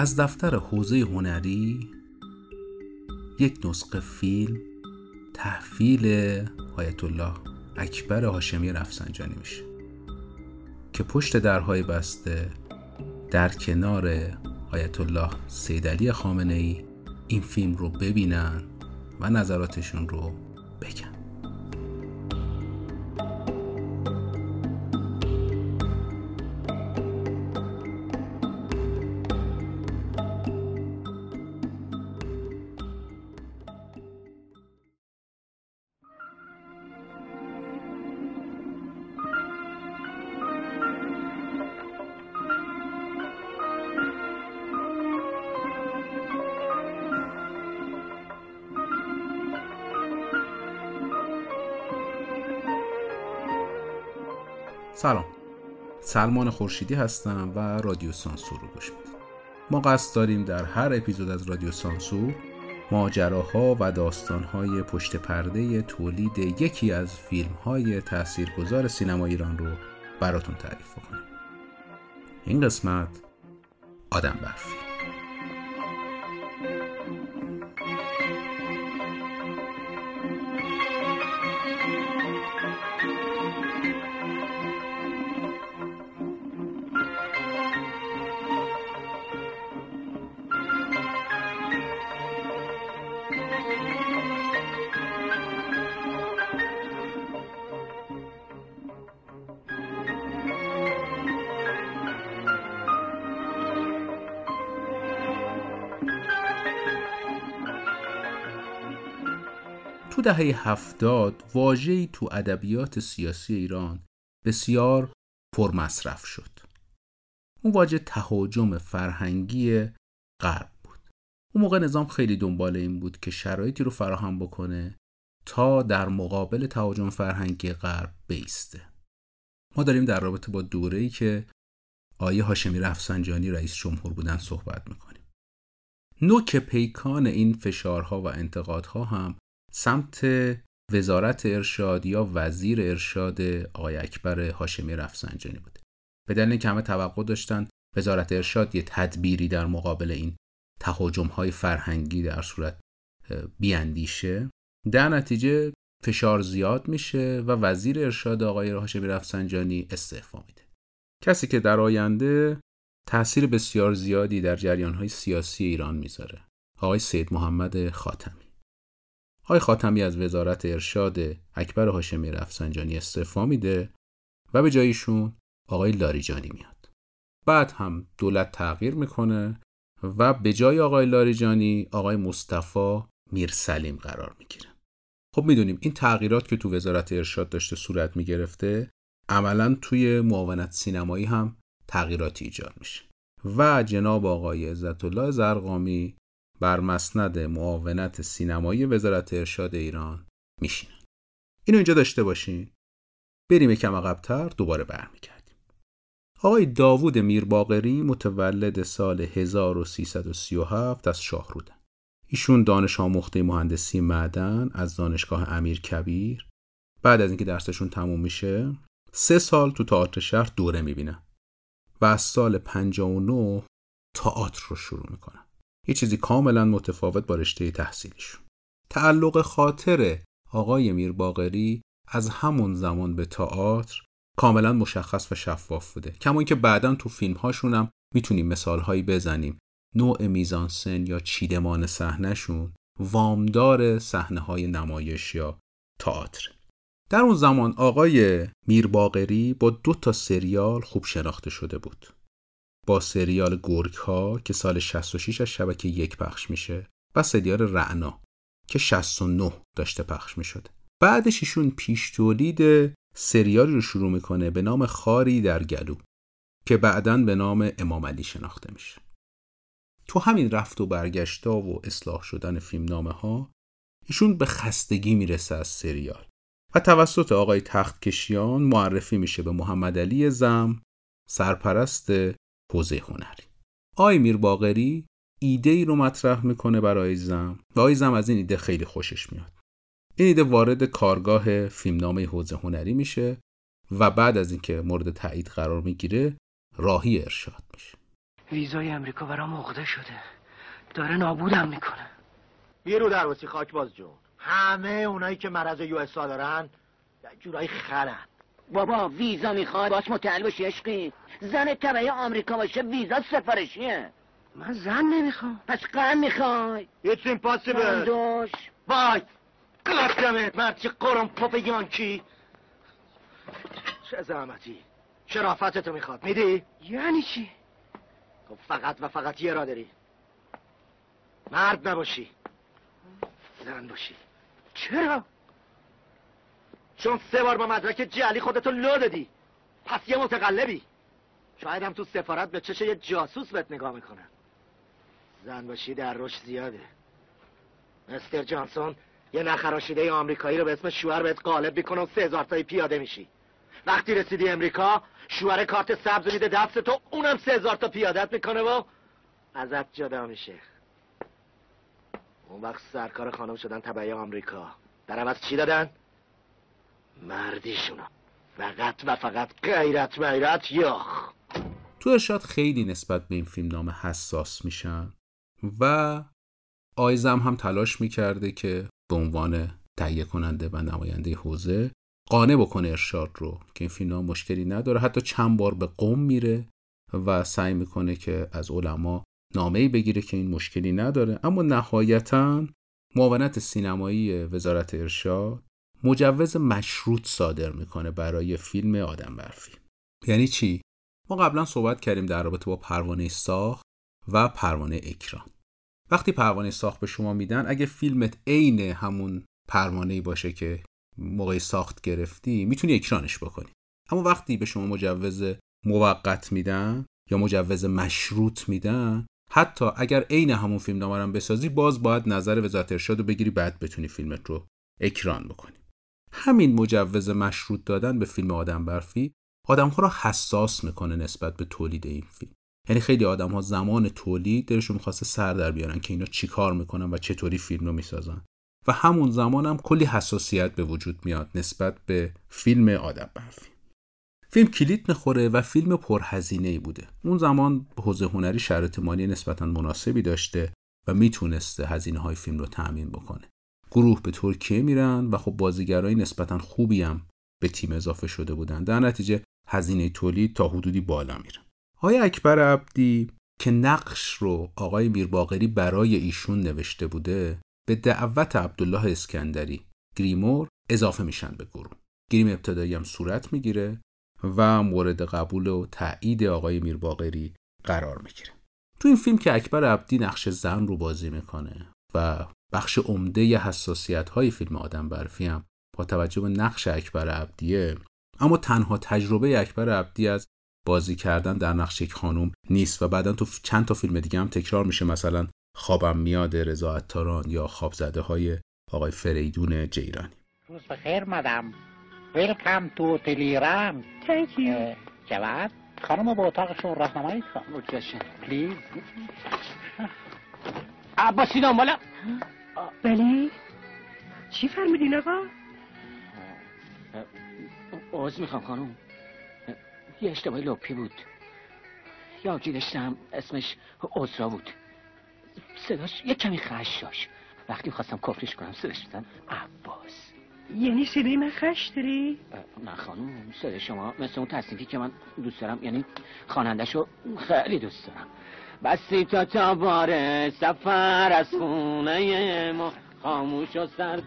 از دفتر حوزه هنری یک نسخه فیلم تحویل آیت الله اکبر هاشمی رفسنجانی میشه که پشت درهای بسته در کنار آیت الله سیدعلی خامنه ای این فیلم رو ببینن و نظراتشون رو سلام. سلمان خورشیدی هستم و رادیو سانسور رو گوش می‌دید. ما قصد داریم در هر اپیزود از رادیو سانسور ماجراها و داستانهای پشت پرده تولید یکی از فیلم های تاثیرگذار سینما ایران رو براتون تعریف کنیم این قسمت آدم برفی. تو دهه هفتاد واژه‌ای تو ادبیات سیاسی ایران بسیار پرمصرف شد. اون واژه تهاجم فرهنگی غرب بود. اون موقع نظام خیلی دنبال این بود که شرایطی رو فراهم بکنه تا در مقابل تهاجم فرهنگی غرب بیسته. ما داریم در رابطه با دوره‌ای که آیه هاشمی رفسنجانی رئیس جمهور بودن صحبت می‌کنیم. نوک پیکان این فشارها و انتقادها هم سمت وزارت ارشاد یا وزیر ارشاد آقای اکبر هاشمی رفسنجانی بوده به دلیل اینکه همه توقع داشتن وزارت ارشاد یه تدبیری در مقابل این تهاجم های فرهنگی در صورت بیاندیشه در نتیجه فشار زیاد میشه و وزیر ارشاد آقای هاشمی رفسنجانی استعفا میده. کسی که در آینده تاثیر بسیار زیادی در جریان های سیاسی ایران می‌ذاره آقای سید محمد خاتمی. آقای خاتمی از وزارت ارشاد اکبر هاشمی رفسنجانی استعفا میده و به جایشون آقای لاریجانی میاد. بعد هم دولت تغییر می‌کنه و به جای آقای لاریجانی آقای مصطفی میرسلیم قرار می‌گیره. خب می‌دونیم این تغییرات که تو وزارت ارشاد داشته صورت می‌گرفته عملا توی معاونت سینمایی هم تغییراتی ایجاد میشه. و جناب آقای عزت الله زرقامی بر مسند معاونت سینمایی وزارت ارشاد ایران میشینن اینو اینجا داشته باشین. بریم یکم عقبتر دوباره برمیگردیم. آقای داوود میرباقری متولد سال 1337 از شاهرودن. ایشون دانش آموخته مهندسی معدن از دانشگاه امیر کبیر. بعد از اینکه درسشون تموم میشه سه سال تو تئاتر شهر دوره می‌بینن. و از سال 59 تئاتر رو شروع می‌کنن. یه چیزی کاملا متفاوت با رشته تحصیلیشون تعلق خاطر آقای میر باقری از همون زمان به تئاتر کاملا مشخص و شفاف بوده. کما اینکه بعدا تو فیلم هاشون هم می‌تونیم مثال هایی بزنیم. نوع میزانسن یا چیدمان صحنهشون وامدار صحنه های نمایش یا تئاتر. در اون زمان آقای میر باقری با دو تا سریال خوب شناخته شده بود. با سریال گرگ ها که سال 66 از شبکه یک پخش میشه و سریال رعنا که 69 داشته پخش می‌شد. بعدش ایشون پیش تولید سریالی رو شروع می‌کنه به نام خاری در گلو که بعدا به نام امام علی شناخته میشه. تو همین رفت و برگشتا و اصلاح شدن فیلم نامه ها ایشون به خستگی می‌رسه از سریال و توسط آقای تخت کشیان معرفی میشه به محمد علی زم سرپرست حوزه هنری آی میر باقری ایده ای رو مطرح می‌کنه برای زم و آی زم از این ایده خیلی خوشش میاد. این ایده وارد کارگاه فیلمنامه حوزه هنری میشه و بعد از اینکه مورد تایید قرار می‌گیره راهی ارشاد میشه. ویزای امریکا برام عقده شده. داره نابودم می‌کنه. بیرو درواسی خاک باز جون. همه اونایی که مرض یو اس دارن جورایی خرن. بابا ویزا می‌خواد؟ باش متعل باشی عشقی. زن تبعی آمریکا باشه ویزا سفارشیه. من زن نمی‌خوام. پس قن می‌خوای؟ It's impossible. دوش بای قلقمت مرد چه قرم پاپ یانکی چه زحمتی. شرافتتو می‌خواد. میدی؟ یعنی چی؟ خب فقط و فقط یه را داری. مرد نباشی. زن باشی. چرا؟ چون سه بار با مدرک جعلی خودتو لو دادی. پس یه متقلبی. شاید هم تو سفارت به چش یه جاسوس بهت نگاه می‌کنن زن باشی در رشد زیاده. مستر جانسون یه نخراشیده آمریکایی رو به اسم شوهر بهت قالب می‌کنه و سه هزار تایی پیاده میشی. وقتی رسیدی امریکا شوهر کارت سبز میده دست تو اونم سه هزار تا پیادت می‌کنه و ازت جدا میشه. اون وقت سرکار خانم شدن تبعی آمریکا. در عوض چی دادن؟ مردیشونو فقط و فقط غیرت غیرت یاخ. تو ارشاد خیلی نسبت به این فیلم نام حساس میشن و آیزم هم تلاش می‌کرده که به عنوان تهیه کننده و نماینده حوزه قانع بکنه ارشاد رو که این فیلم مشکلی نداره. حتی چند بار به قوم میره و سعی می‌کنه که از علما نامه‌ای بگیره که این مشکلی نداره. اما نهایتا معاونت سینمایی وزارت ارشاد مجوز مشروط صادر می‌کنه برای فیلم آدم برفی یعنی چی؟ ما قبلا صحبت کردیم در رابطه با پروانه ساخت و پروانه اکران. وقتی پروانه ساخت به شما میدن اگه فیلمت عین همون پروانه باشه که موقع ساخت گرفتی می‌تونی اکرانش بکنی. اما وقتی به شما مجوز موقت میدن یا مجوز مشروط میدن حتی اگر عین همون فیلم نامرم بسازی باز باید نظر وزارت ارشاد رو بگیری بعد بتونی فیلمت رو اکران بکنی. همین مجوز مشروط دادن به فیلم آدم برفی آدمها را حساس می‌کنه نسبت به تولید این فیلم. یعنی خیلی آدم ها زمان تولید دلشون می‌خواسته سر در بیارن که اینا چیکار می‌کنن و چطوری فیلم رو می‌سازن. و همون زمان هم کلی حساسیت به وجود میاد نسبت به فیلم آدم برفی. فیلم کلید می‌خوره و فیلم پرهزینه بوده. اون زمان حوزه هنری شرایط مالی نسبتا مناسبی داشته و می‌تونسته هزینه های فیلم رو تأمین بکنه. گروه به ترکیه میرن و خب بازیگرای نسبتا خوبی هم به تیم اضافه شده بودن. در نتیجه هزینه تولید تا حدودی بالا میره. آقای اکبر عبدی که نقش رو آقای میرباقری برای ایشون نوشته بوده به دعوت عبدالله اسکندری گریمور اضافه میشن به گروه. گریم ابتدایی هم صورت می‌گیره و مورد قبول و تایید آقای میرباقری قرار می‌گیره. تو این فیلم که اکبر عبدی نقش زن رو بازی می‌کنه و بخش عمده حساسیت های فیلم آدم برفی هم با توجه به نقش اکبر عبدیه. اما تنها تجربه اکبر عبدی از بازی کردن در نقش یک خانم نیست و بعدا تو چند تا فیلم دیگه هم تکرار میشه. مثلا خوابم میاد رضا عطاران یا خواب زده های آقای فریدون جیرانی. روز بخیر مدام. ویلکم تو تلیرم Thank you. جواد خانم با اتاقشون راهنمایی کن. پلیز عباسی دنبالم بله چی فرمودین آقا عوض می‌خوام خانم. یه اشتباهی لپی بود. یا داشتم اسمش عزرا بود. صداش یه کمی خش داشت. وقتی خواستم کفرش کنم صداش میزن عباس. یعنی صدای من خش داری؟ نه خانم صدای شما مثل اون تصنیفی که من دوست دارم. یعنی خواننده‌شو خیلی دوست دارم. بسی تا تا باره سفر از خونه ما. خاموش و سرد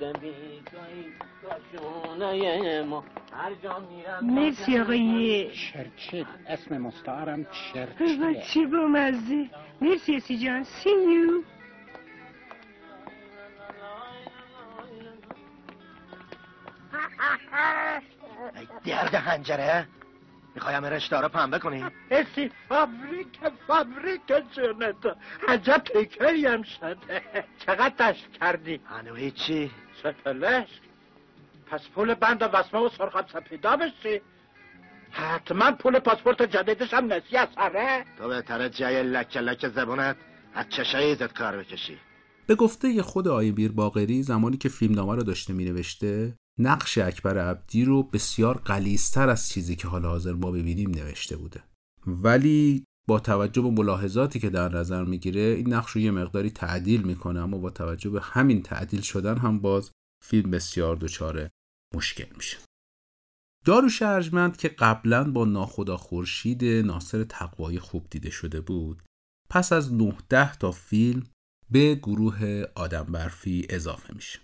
کاشونه ما. هر جا میرم مرسی آقای چرچیل اسم مستعارم چه با مزه؟ مرسی اسی جان. سی یو ای درد هنجره. می‌خوای همه رشته رو پنبه کنی؟ اسی فابریک فابریک جونت. عجب پیکری هم شده. چقدر دشت کردی؟ هنو هیچی. سپلش پس پول بند و وسمه و سرخم سپیدا بشی. حتما پول پاسپورت جدیدش هم نسی از سره. تو بهتره جای لکه لکه زبونت از چشای ایزت کار بکشی. به گفته خود آقای میر باقری زمانی که فیلمنامه رو داشته مینوشته نقش اکبر عبدی رو بسیار قلیستر از چیزی که حالا حاضر ما ببینیم نوشته بوده. ولی با توجه به ملاحظاتی که در نظر می‌گیره این نقش رو یه مقداری تعدیل می‌کنه اما با توجه به همین تعدیل شدن هم باز فیلم بسیار دچار مشکل میشه. داروش ارجمند که قبلا با ناخدا خورشید ناصر تقوایی خوب دیده شده بود پس از 19 تا فیلم به گروه آدم برفی اضافه میشه.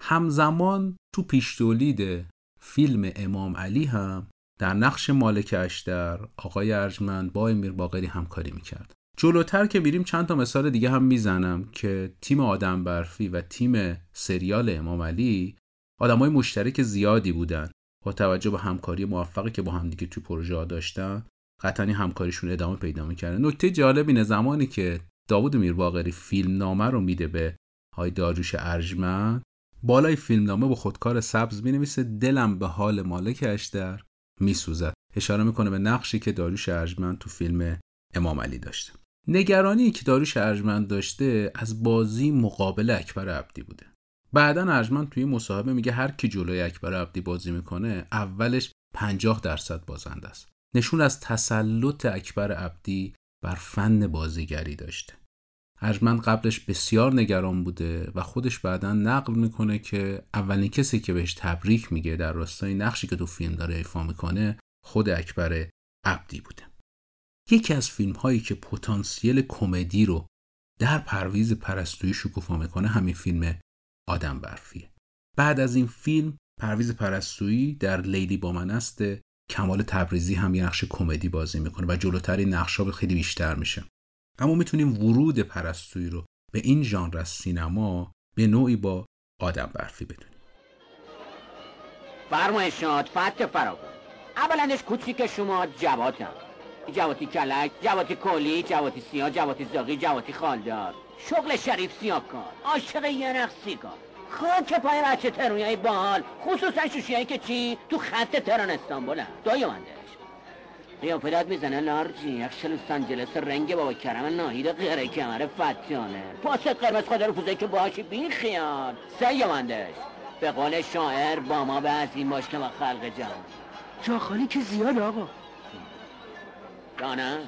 همزمان تو پیش تولید فیلم امام علی هم در نقش مالک اشتر آقای ارجمند با امیر باقری همکاری می‌کرد. جلوتر که میریم چند تا مثال دیگه هم می‌زنم که تیم آدم برفی و تیم سریال امام علی آدمای مشترک زیادی بودن. با توجه به همکاری موفقی که با همدیگه تو پروژه ها داشتن قطعا همکاریشون ادامه پیدا می‌کرده نکته جالب اینه زمانی که داوود میرباقری فیلم نامه رو میده به های داروش ارجمند بالای فیلمنامه با خودکار سبز می‌نویسه دلم به حال مالک اشتر میسوزد. اشاره می‌کنه به نقشی که داروش ارجمند تو فیلم امام علی داشته. نگرانی که داروش ارجمند داشته از بازی مقابل اکبر عبدی بوده. بعدا ارجمند توی مصاحبه میگه هر کی جلوی اکبر عبدی بازی می‌کنه اولش 50 درصد بازنده است. نشون از تسلط اکبر عبدی بر فن بازیگری داشته. ارجمند قبلش بسیار نگران بوده و خودش بعدا نقل می‌کنه که اولین کسی که بهش تبریک میگه در راستای نقشی که تو فیلم داره ایفا می‌کنه خود اکبر عبدی بوده. یکی از فیلم هایی که پتانسیل کمدی رو در پرویز پرستویی شکوفا می‌کنه همین فیلم آدم برفیه. بعد از این فیلم پرویز پرستویی در لیلی با من است. کمال تبریزی هم یه نقش کمدی بازی می‌کنه و جلوتر این ها خیلی بیشتر میشه. اما می‌تونیم ورود پرستویی رو به این ژانر از سینما به نوعی با آدم برفی بدونیم. فرمایشات فتح فراکن اولندش کوچیک شما جواتم جواتی کلک جواتی کلی جواتی سیاه جواتی زاغی جواتی خالدار شغل شریف سیاه کار. عاشق یه نقصی کار. خاک پای بچه ترونی های بال خصوصا شوشی که چی؟ تو خط تهران استانبول هم. قیافه می‌زنه لارجی. یک لوس آنجلس رنگ بابا کرم ناهید غیر کمر فتیانه. پاست قرمز خدا رو پوزه که باشی بی خیال سیامندش. به قول شاعر با ما به این باش که با خلق جان. جا خالی که زیاد آقا. نه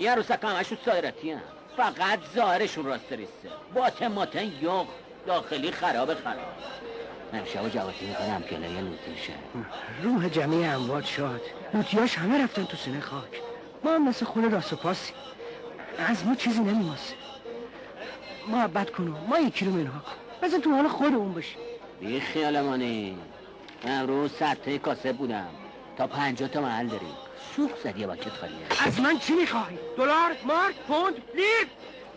یه روسک همشون سایرتی هم. فقط ظاهرشون راست ریسته. باطن ماتن یخ داخلی خراب خراب. امشب و جواتی می‌کنم گله لوتیشه روح جمعی اموات شاد لوتیاش همه رفتن تو سینه خاک ما هم مثل خونه راست و پاسی از ما چیزی نمیماسه محبت کنو ما یکی رو منها کن بزن تو حال خودمون باشیم بی خیال مانی امروز سطح کاسه بودم تا پنجاه تا محل داریم سوخ زدی باکت خالیه از من چی می‌خوای؟ دلار، مارک، پوند، لیر؟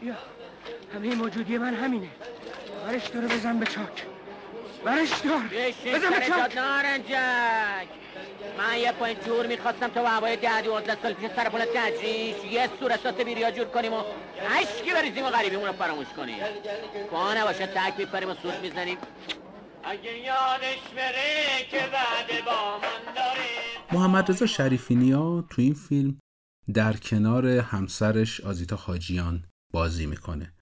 یا همه موجودی من همینه برش داره بزن به چاک برش دار بزن چاک نارنجک. من یه پایین جور می‌خواستم تا هوای ده دوازده سال پیش سر پول تجریش یه سورسات بیریا جور کنیم و عشقی بریزیم و غریبیمون رو فراموش کنیم. که نباشه تک میپریم و سوت می‌زنیم. اگه یادش بره که بعد با من داریم محمد رضا شریفینیا تو این فیلم در کنار همسرش آزیتا حاجیان بازی می‌کنه.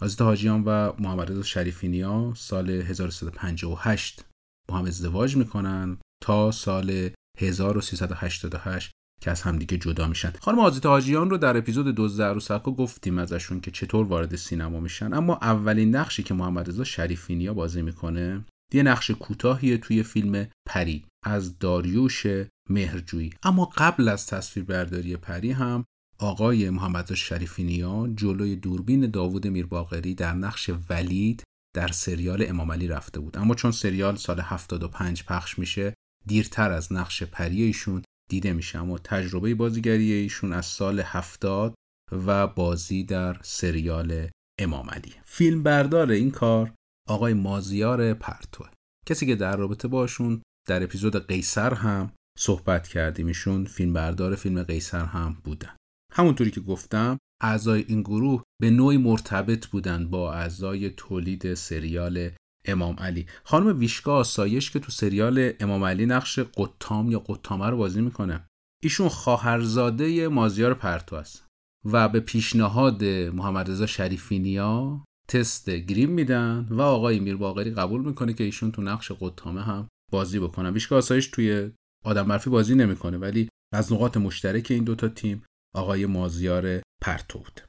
آزیتا حاجیان و محمد رضا شریفینیا سال 1358 با هم ازدواج می‌کنن تا سال 1388 که از همدیگه جدا میشن. خانم آزیتا حاجیان رو در اپیزود دوز عروسکا گفتیم ازشون که چطور وارد سینما میشن. اما اولین نقشی که محمد رضا شریفینیا بازی می‌کنه یه نقش کوتاهیه توی فیلم پری از داریوش مهرجویی. اما قبل از تصویربرداری پری هم آقای محمد شریفینیا جلوی دوربین داوود میرباقری در نقش ولید در سریال امام علی رفته بود. اما چون سریال سال 75 پخش میشه دیرتر از نقش پری ایشون دیده میشه. اما تجربه بازیگری ایشون از سال 70 و بازی در سریال امام علی. فیلم بردار این کار آقای مازیار پرتوه کسی که در رابطه باشون در اپیزود قیصر هم صحبت کردیم. ایشون فیلم بردار فیلم قیصر هم بودن همونطوری که گفتم اعضای این گروه به نوعی مرتبط بودند با اعضای تولید سریال امام علی. خانم ویشکا آسایش که تو سریال امام علی نقش قطام یا قطامه رو بازی می‌کنه. ایشون خواهرزاده مازیار پرتو است و به پیشنهاد محمد رضا شریفینیا تست گریم میدن و آقای میر باقری قبول می‌کنه که ایشون تو نقش قطامه هم بازی بکنن. ویشکا آسایش توی آدم برفی بازی نمی‌کنه ولی از نقاط مشترک این دوتا تیم آقای مازیار پرتود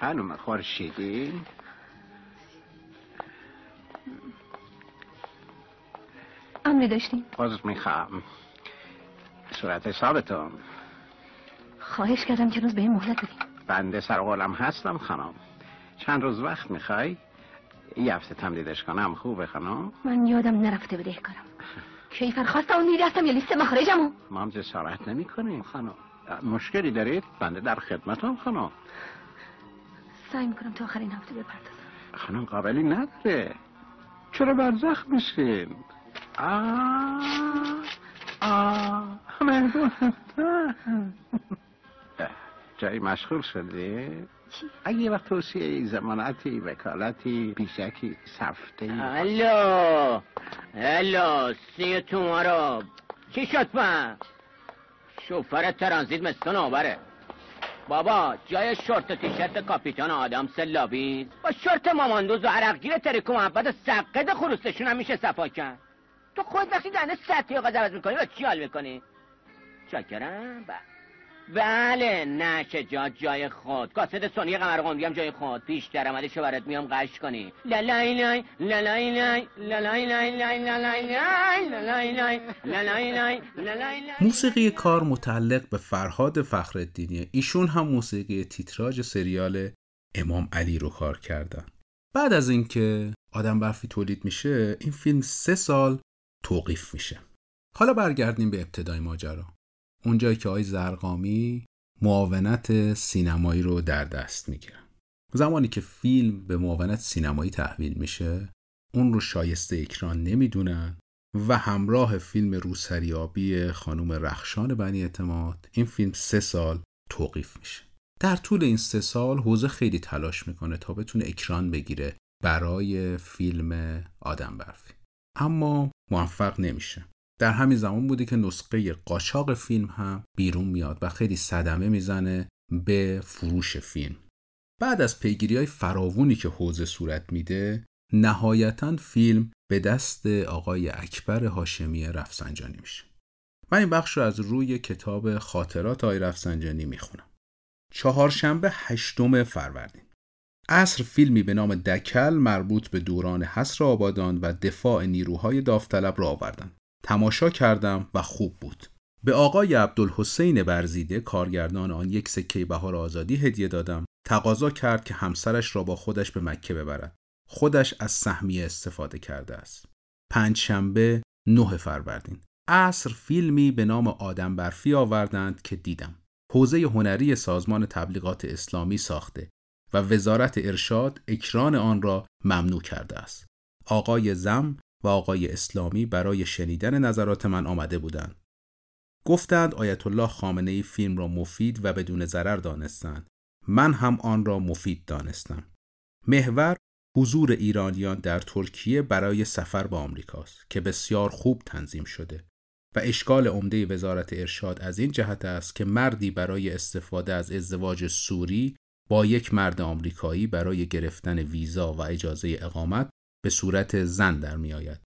خانم خورشیدی؟ امری داشتیم. باز می‌خوام صورت حسابتون. خواهش کردم که روز به این مهلت بدیم. بنده سر قولم هستم خانم. چند روز وقت می‌خوای یه هفته تمدیدش کنم. خوبه خانم؟ من یادم نرفته بده کارم. کیفر خواستم اون می‌رفتم یا لیست مخارجمو. ما هم جسارت نمی کنیم خانم. مشکلی دارید؟ بنده در خدمتم خانم. سعی می‌کنم تا آخرین هفته بپردازم. خانم قابلی نداره. چرا برزخ میشین؟ آه آه جایی مشغول شدی؟ چی؟ اگه یه وقت توصیه زمانتی وکالتی پیشکی سفته الو الو سی تومارو چی شد من شوفر ترانزیت مثل آوره بابا جای شورت و تیشرت کاپیتان آدم سلابی با شورت ماماندوز و عرقگیر محبت و سقد خروستشون هم میشه صفا کرد. تو خود وقتی دنده سطحی عوض می‌کنی و چی حال می‌کنی چاکرم بله بله نشه جا جای خود. کاسد سونی قمرقندی هم جای خود. پیش درآمدشو برات میام قش کنی. لالای لای لالای لای لالای لای لای لالای لای لالای لای لالای لای لالای لای. موسیقی کار متعلق به فرهاد فخرالدینیه ایشون هم موسیقی تیتراژ سریال امام علی رو کار کردن. بعد از اینکه آدم برفی تولید میشه این فیلم سه سال توقیف میشه. حالا برگردیم به ابتدای ماجرا. اونجایی که آقای زرقامی معاونت سینمایی رو در دست می‌گیرن زمانی که فیلم به معاونت سینمایی تحویل میشه اون رو شایسته اکران نمی‌دونن و همراه فیلم روسریابی خانم رخشان بنی اعتماد این فیلم سه سال توقیف میشه. در طول این سه سال حوزه خیلی تلاش می‌کنه تا بتونه اکران بگیره برای فیلم آدم برفی. اما موفق نمیشه. در همین زمان بوده که نسخه قاچاق فیلم هم بیرون میاد و خیلی صدمه می‌زنه به فروش فیلم. بعد از پیگیری های فراوونی که حوزه صورت میده نهایتا فیلم به دست آقای اکبر هاشمی رفسنجانی میشه. من این بخش رو از روی کتاب خاطرات آقای رفسنجانی می‌خونم. چهارشنبه هشتم فروردین. عصر فیلمی به نام دکل مربوط به دوران حصر آبادان و دفاع نیروهای داوطلب را آوردند. تماشا کردم و خوب بود. به آقای عبدالحسین برزیده کارگردان آن یک سکه بهار آزادی هدیه دادم. تقاضا کرد که همسرش را با خودش به مکه ببرد. خودش از سهمیه استفاده کرده است. پنج شنبه نه فروردین. عصر فیلمی به نام آدم برفی آوردند که دیدم. حوزه هنری سازمان تبلیغات اسلامی ساخته و وزارت ارشاد اکران آن را ممنوع کرده است. آقای زم و آقای اسلامی برای شنیدن نظرات من آمده بودند. گفتند آیت الله خامنه ای فیلم را مفید و بدون ضرر دانستند. من هم آن را مفید دانستم. محور حضور ایرانیان در ترکیه برای سفر به آمریکاست که بسیار خوب تنظیم شده و اشکال عمده وزارت ارشاد از این جهت است که مردی برای استفاده از ازدواج سوری با یک مرد آمریکایی برای گرفتن ویزا و اجازه اقامت به صورت زن در می آید.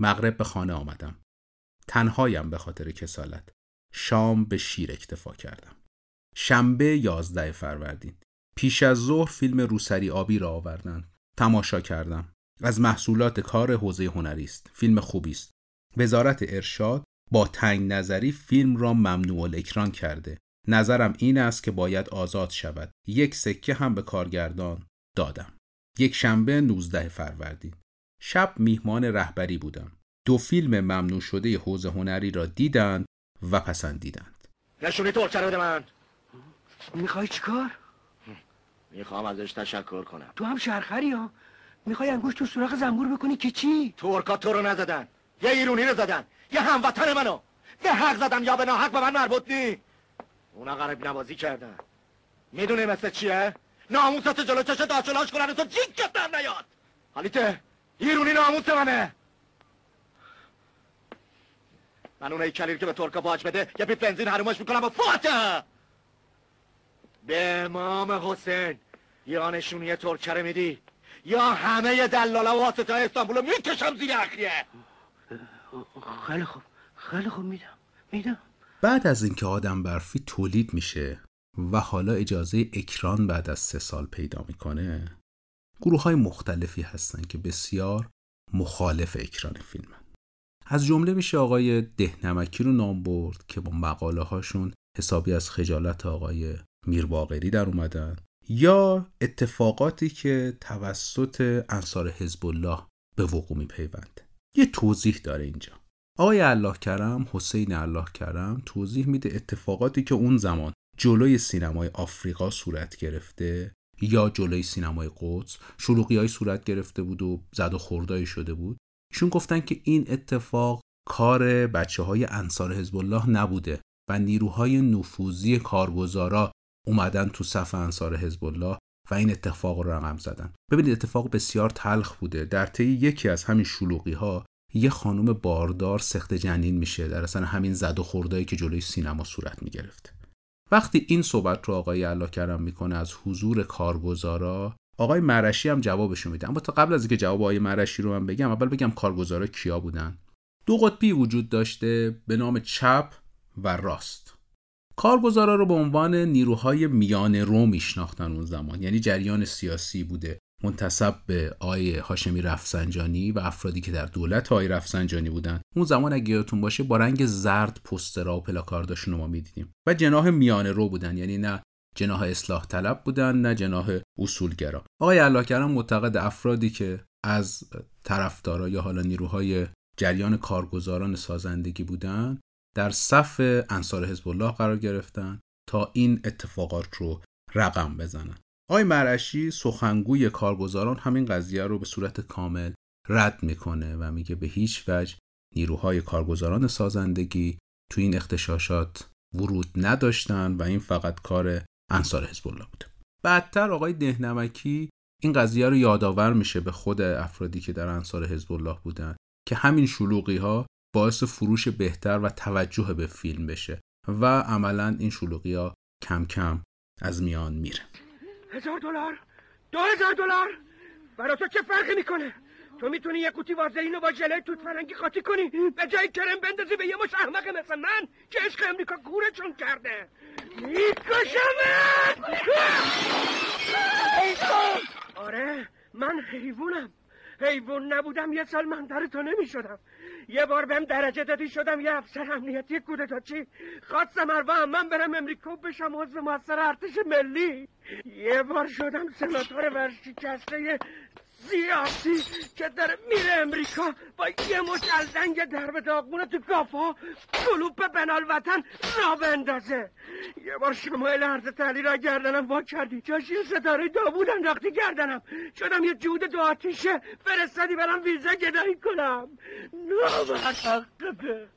مغرب به خانه آمدم. تنهایم به خاطر کسالت. شام به شیر اکتفا کردم. شنبه یازده فروردین. پیش از ظهر فیلم روسری آبی را آوردند. تماشا کردم. از محصولات کار حوزه هنری است. فیلم خوبی است. وزارت ارشاد با تنگ نظری فیلم را ممنوع الاکران کرده. نظرم این است که باید آزاد شود. یک سکه هم به کارگردان دادم. یک شنبه 19 فروردین. شب میهمان رهبری بودم. دو فیلم ممنوع شده حوزه هنری را دیدند و پسندیدند. نشونی ترکه بده من می‌خوای چیکار؟ می‌خوام ازش تشکر کنم. تو هم شهرخری ها. می‌خوای انگوش تو سوراخ زنبور بکنی که چی؟ ترکا تو رو نزدن. یه ایرونی رو زدن. یه هموطن منو. به حق زدم یا به ناحق به من مربوط نی. اونا غرب نوازی کردن. می‌دونی مثل چیه؟ ناموست جلو چش داشلاش کنن تو جیکت در نیاد. حالیته ایرونی ناموس منه. من اون کلیر که به ترکا باج بده یه بیت بنزین حرومش می‌کنم و فاته به امام حسین یا نشونی ترکه میدی؟ یا همه دلالا و واسطه استانبول می‌کشم زیر اخریه؟ خیلی خوب خیلی خوب میدم میدم. بعد از اینکه آدم برفی تولید میشه و حالا اجازه اکران بعد از سه سال پیدا می‌کنه گروه های مختلفی هستن که بسیار مخالف اکران فیلم از جمله میشه آقای دهنمکی رو نام برد که با مقاله هاشون حسابی از خجالت آقای میرباقری در اومدن یا اتفاقاتی که توسط انصار حزب الله به وقوع میپیوند. یه توضیح داره اینجا. آقای الله کرم حسین الله کرم توضیح میده اتفاقاتی که اون زمان جلوی سینمای آفریقا صورت گرفته یا جلوی سینمای قدس؟ شلوغی های صورت گرفته بود و زد و خوردایی شده بود؟ ایشون گفتن که این اتفاق کار بچه های انصار حزب الله نبوده و نیروهای نفوذی کارگزارا اومدن تو صف انصار حزب الله و این اتفاق رو رقم زدن. ببینید اتفاق بسیار تلخ بوده. در طی یکی از همین شلوغی ها یه خانم باردار سخت جنین میشه. در اصلا همین زد و خوردایی که جلوی سینما صورت می‌گرفته وقتی این صحبت رو آقای الله کرم می‌کنه از حضور کارگزارا آقای مرشی هم جوابشو میده. اما تا قبل از اینکه جواب آقای مرشی رو من بگم اول بگم کارگزارا کیا بودن. دو قطبی وجود داشته به نام چپ و راست. کارگزارا رو به عنوان نیروهای میان رو میشناختن اون زمان. یعنی جریان سیاسی بوده. منتصب به آقای هاشمی رفسنجانی و افرادی که در دولت آقای رفسنجانی بودن. اون زمان اگه یادتون باشه با رنگ زرد پسترها و پلاکارداشون رو ما می‌دیدیم. و جناح میانه رو بودن. یعنی نه جناح اصلاح طلب بودن نه جناح اصولگرا. آقای الله کرم معتقد افرادی که از طرفدارا یا حالا نیروهای جریان کارگزاران سازندگی بودن در صف انصار حزب الله قرار گرفتن تا این اتفاقات رو رقم بزنن. آقای مرعشی سخنگوی کارگزاران همین قضیه رو به صورت کامل رد می‌کنه و میگه به هیچ وجه نیروهای کارگزاران سازندگی تو این اختشاشات ورود نداشتن و این فقط کار انصار حزب الله بوده. بعدتر آقای دهنمکی این قضیه رو یادآور میشه به خود افرادی که در انصار حزب الله بودن که همین شلوغی ها باعث فروش بهتر و توجه به فیلم بشه و عملا این شلوغی ها کم کم از میان میره. هزار دلار؟ دو هزار دلار؟ برا تو چه فرقی می‌کنه؟ تو می‌تونی یه قوطی وازلین رو با ژله توت فرنگی قاطی کنی؟ به جای کرم بندازی به یه مش احمق مثل من؟ که عشق امریکا گورشون کرده. میکشمت! آره من حیوانم. حیوان نبودم یه سال منتر تو نمی‌شدم. یه بار بهم درجه دادی شدم یه افسر امنیتی چی؟ خواستم اربا من برم امریکا بشم عضو موثر ارتش ملی. یه بار شدم سناتور ورشکسته سیاسی که داره میره امریکا با یه مچلدنگ در به داغونه تو کافا کلوپ بنال وطن را بندازه. یه بار شمایل عرض تحلی را گردنم وا کردی. جاش یه ستاره داوود انداختی گردنم. شدم یه جود دو آتیشه. فرستادی برم ویزا گدایی کنم. نابحققه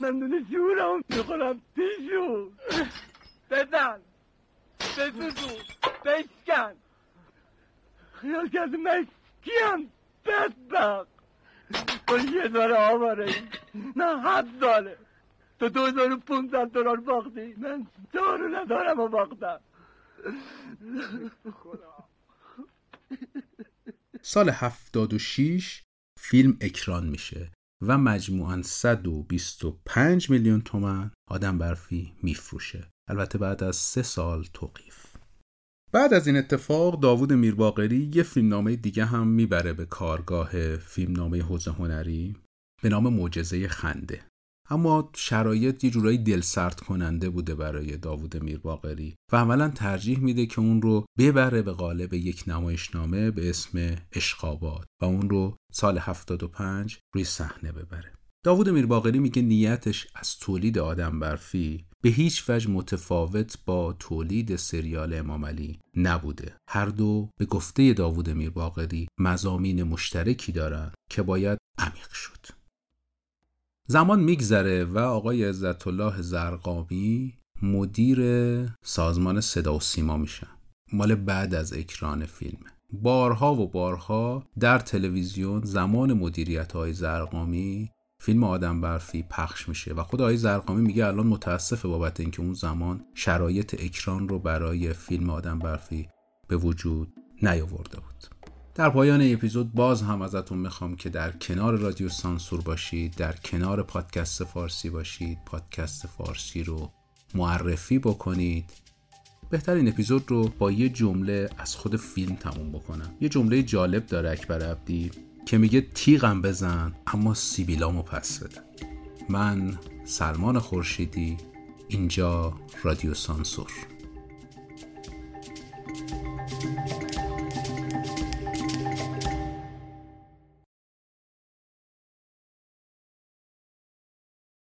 من دونه جورم می‌خورم. پیشون بزن. بسوزون. بشکن خیال کردم من کیم؟ بدبخت. با یه داره آواره. نه حد داره. تو دو و پونزد دلار باختی. من دارو ندارم و باختم. سال 76 فیلم اکران میشه و مجموعاً 125 میلیون تومن آدم برفی میفروشه. البته بعد از سه سال توقیف. بعد از این اتفاق داوود میرباقری یه فیلمنامه دیگه هم می‌بره به کارگاه فیلمنامه حوزه هنری به نام معجزه خنده. اما شرایط یه جورایی دل سرد کننده بوده برای داوود میرباقری و عملا ترجیح میده که اون رو ببره به قالب یک نمایشنامه به اسم اشقابات و اون رو سال 75 روی صحنه ببره. داوود میرباقری میگه نیتش از تولید آدم برفی به هیچ وجه متفاوت با تولید سریال امام علی نبوده. هر دو به گفته داوود میرباقری مزامین مشترکی دارند که باید عمیق شد. زمان میگذره و آقای عزت الله زرقامی مدیر سازمان صدا و سیما میشن. مال بعد از اکران فیلم. بارها و بارها در تلویزیون زمان مدیریت های زرقامی فیلم آدم برفی پخش میشه و خود آقای زرقامی میگه الان متاسفه بابت اینکه اون زمان شرایط اکران رو برای فیلم آدم برفی به وجود نیاورده بود. در پایان اپیزود باز هم ازتون می‌خوام که در کنار رادیو سانسور باشید در کنار پادکست فارسی باشید پادکست فارسی رو معرفی بکنید. بهترین اپیزود رو با یه جمله از خود فیلم تموم بکنم. یه جمله جالب داره اکبر عبدی. که میگه تیغم بزن اما سیبیلامو پس بده. من سلمان خورشیدی اینجا رادیو سانسور.